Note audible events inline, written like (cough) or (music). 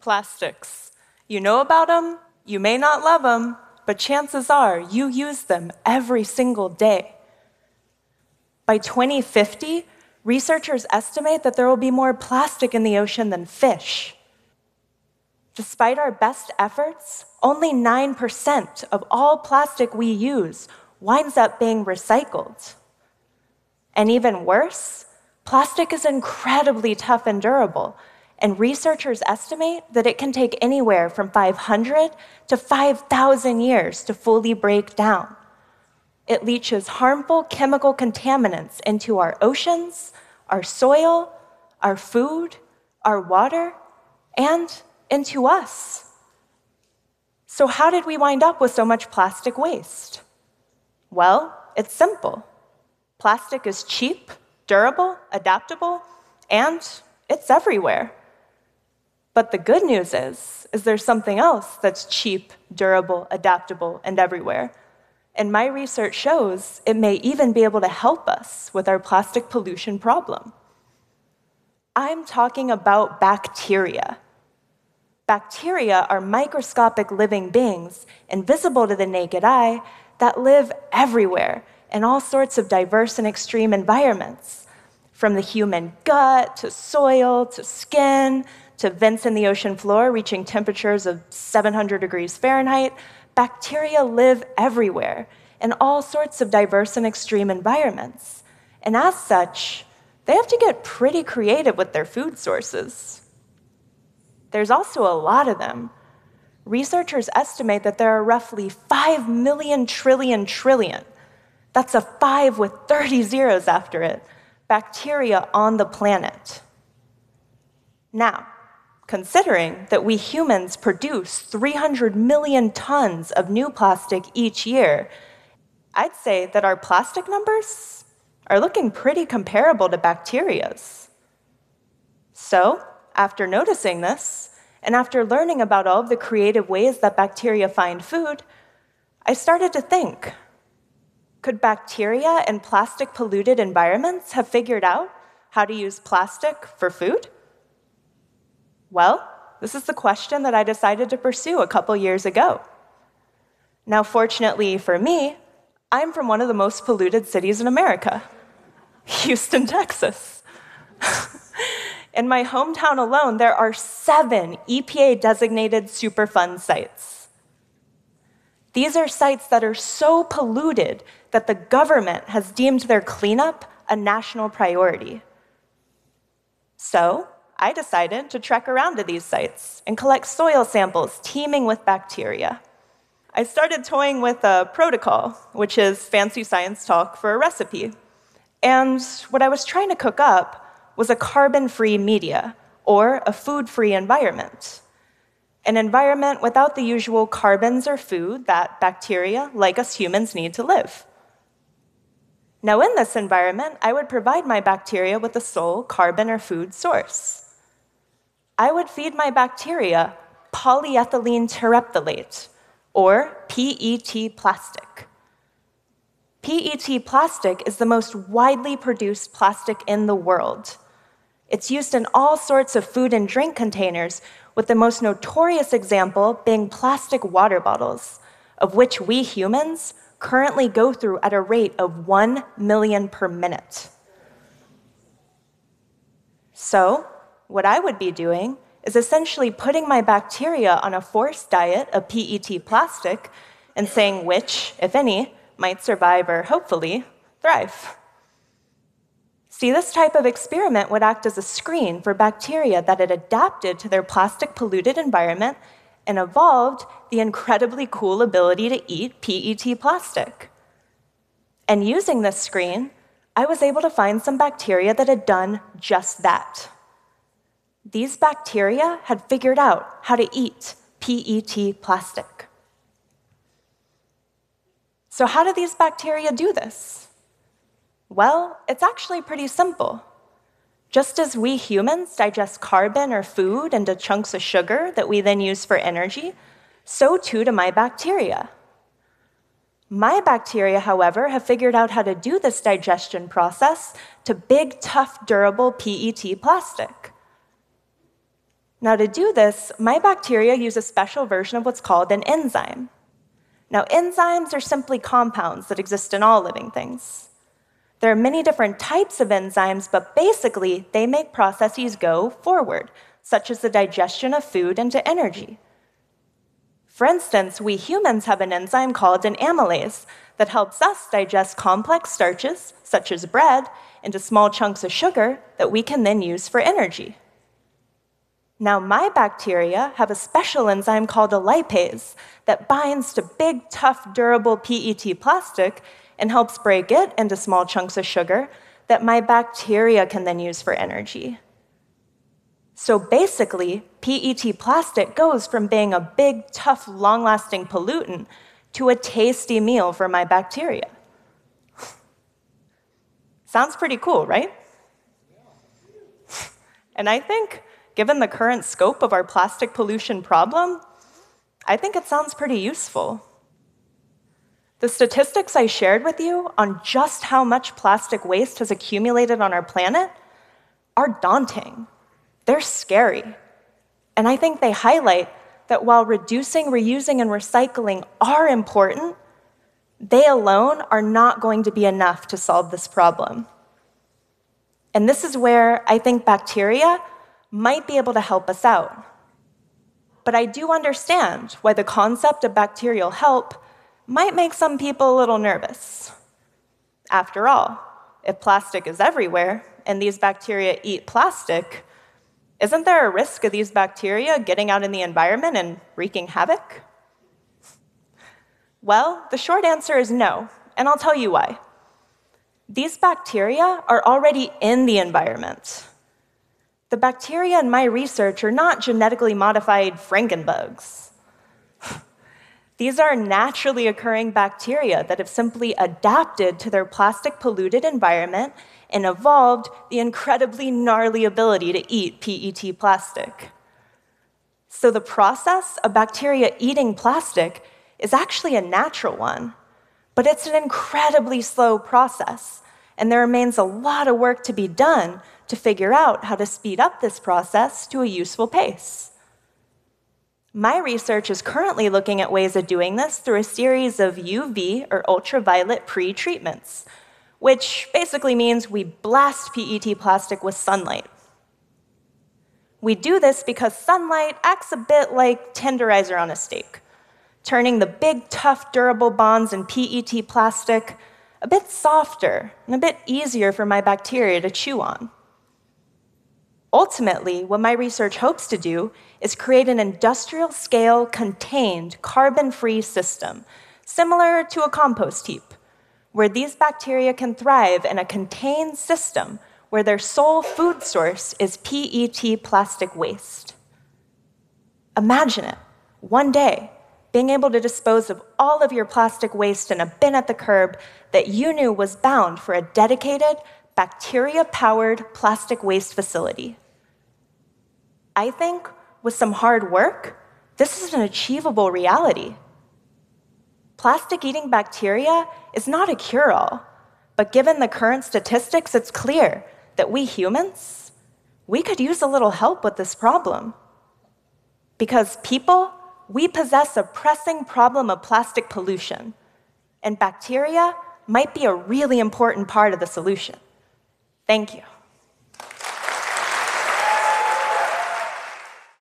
Plastics. You know about them, you may not love them, but chances are you use them every single day. By 2050, researchers estimate that there will be more plastic in the ocean than fish. Despite our best efforts, only 9% of all plastic we use winds up being recycled. And even worse, plastic is incredibly tough and durable, and researchers estimate that it can take anywhere from 500 to 5,000 years to fully break down. It leaches harmful chemical contaminants into our oceans, our soil, our food, our water, and into us. So, how did we wind up with so much plastic waste? Well, it's simple. Plastic is cheap, durable, adaptable, and it's everywhere. But the good news is, is there's something else that's cheap, durable, adaptable, and everywhere. And my research shows it may even be able to help us with our plastic pollution problem. I'm talking about bacteria. Bacteria are microscopic living beings, invisible to the naked eye, that live everywhere in all sorts of diverse and extreme environments, from the human gut to soil to skin to vents in the ocean floor reaching temperatures of 700 degrees Fahrenheit, bacteria live everywhere in all sorts of diverse and extreme environments. And as such, they have to get pretty creative with their food sources. There's also a lot of them. Researchers estimate that there are roughly 5 million trillion trillion, that's a 5 with 30 zeros after it, bacteria on the planet. Now, considering that we humans produce 300 million tons of new plastic each year, I'd say that our plastic numbers are looking pretty comparable to bacteria's. So, after noticing this, and after learning about all of the creative ways that bacteria find food, I started to think could bacteria in plastic polluted environments have figured out how to use plastic for food? Well, this is the question that I decided to pursue a couple years ago. Now, fortunately for me, I'm from one of the most polluted cities in America, (laughs) Houston, Texas. (laughs) in my hometown alone, there are seven EPA designated Superfund sites. These are sites that are so polluted that the government has deemed their cleanup a national priority. So, I decided to trek around to these sites and collect soil samples teeming with bacteria. I started toying with a protocol, which is fancy science talk for a recipe. And what I was trying to cook up was a carbon free media, or a food free environment. An environment without the usual carbons or food that bacteria, like us humans, need to live. Now, in this environment, I would provide my bacteria with the sole carbon or food source. I would feed my bacteria polyethylene terephthalate, or PET plastic. PET plastic is the most widely produced plastic in the world. It's used in all sorts of food and drink containers, with the most notorious example being plastic water bottles, of which we humans currently go through at a rate of 1 million per minute. So, what I would be doing is essentially putting my bacteria on a forced diet of PET plastic and saying which, if any, might survive or hopefully thrive. See, this type of experiment would act as a screen for bacteria that had adapted to their plastic polluted environment and evolved the incredibly cool ability to eat PET plastic. And using this screen, I was able to find some bacteria that had done just that. These bacteria had figured out how to eat PET plastic. So, how do these bacteria do this? Well, it's actually pretty simple. Just as we humans digest carbon or food into chunks of sugar that we then use for energy, so too do my bacteria. My bacteria, however, have figured out how to do this digestion process to big, tough, durable PET plastic. Now, to do this, my bacteria use a special version of what's called an enzyme. Now, enzymes are simply compounds that exist in all living things. There are many different types of enzymes, but basically, they make processes go forward, such as the digestion of food into energy. For instance, we humans have an enzyme called an amylase that helps us digest complex starches, such as bread, into small chunks of sugar that we can then use for energy. Now, my bacteria have a special enzyme called a lipase that binds to big, tough, durable PET plastic and helps break it into small chunks of sugar that my bacteria can then use for energy. So basically, PET plastic goes from being a big, tough, long lasting pollutant to a tasty meal for my bacteria. (sighs) Sounds pretty cool, right? (laughs) And I think given the current scope of our plastic pollution problem, I think it sounds pretty useful. The statistics I shared with you on just how much plastic waste has accumulated on our planet are daunting. They're scary. And I think they highlight that while reducing, reusing, and recycling are important, they alone are not going to be enough to solve this problem. And this is where I think bacteria might be able to help us out. But I do understand why the concept of bacterial help might make some people a little nervous. After all, if plastic is everywhere and these bacteria eat plastic, isn't there a risk of these bacteria getting out in the environment and wreaking havoc? Well, the short answer is no, and I'll tell you why. These bacteria are already in the environment. The bacteria in my research are not genetically modified Frankenbugs. (laughs) These are naturally occurring bacteria that have simply adapted to their plastic polluted environment and evolved the incredibly gnarly ability to eat PET plastic. So, the process of bacteria eating plastic is actually a natural one, but it's an incredibly slow process, and there remains a lot of work to be done to figure out how to speed up this process to a useful pace. My research is currently looking at ways of doing this through a series of UV or ultraviolet pre treatments, which basically means we blast PET plastic with sunlight. We do this because sunlight acts a bit like tenderizer on a steak, turning the big, tough, durable bonds in PET plastic a bit softer and a bit easier for my bacteria to chew on. Ultimately, what my research hopes to do is create an industrial scale contained carbon free system, similar to a compost heap, where these bacteria can thrive in a contained system where their sole food source is PET plastic waste. Imagine it, one day, being able to dispose of all of your plastic waste in a bin at the curb that you knew was bound for a dedicated, bacteria powered plastic waste facility. I think with some hard work, this is an achievable reality. Plastic eating bacteria is not a cure all, but given the current statistics, it's clear that we humans, we could use a little help with this problem. Because people, we possess a pressing problem of plastic pollution, and bacteria might be a really important part of the solution. Thank you.